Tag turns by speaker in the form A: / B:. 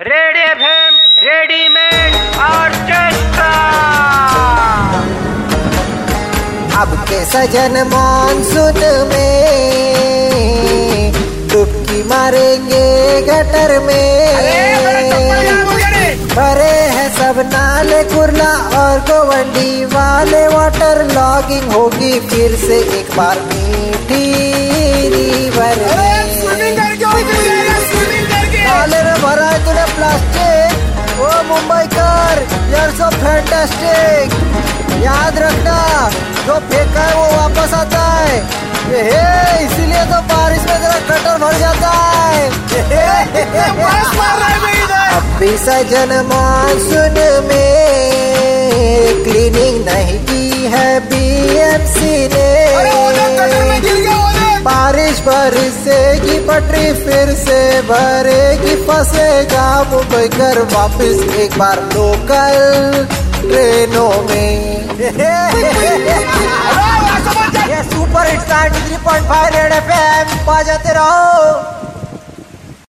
A: Red FM readymade orchestra
B: अब के सजन monsoon में? डुबकी मारेंगे गटर में। भरे है सब नाले कुरला और गोवंडी वाले। वाटर लॉगिंग होगी फिर से एक बार मीठी। मुंबई कर। यार सो फैंटास्टिक याद रखना जो फेंका है वो वापस आता है। हे, इसीलिए तो बारिश में जरा कटर भर जाता है। अभी भी सजन मानसून में क्लीनिंग नहीं की है बीएमसी बरसेगी पटरी फिर से भरेगी फंसेगा मुंबई कर वापस। एक बार लोकल ट्रेनों में। ये सुपर हिट 93.5 रेड एफएम बजाते रहो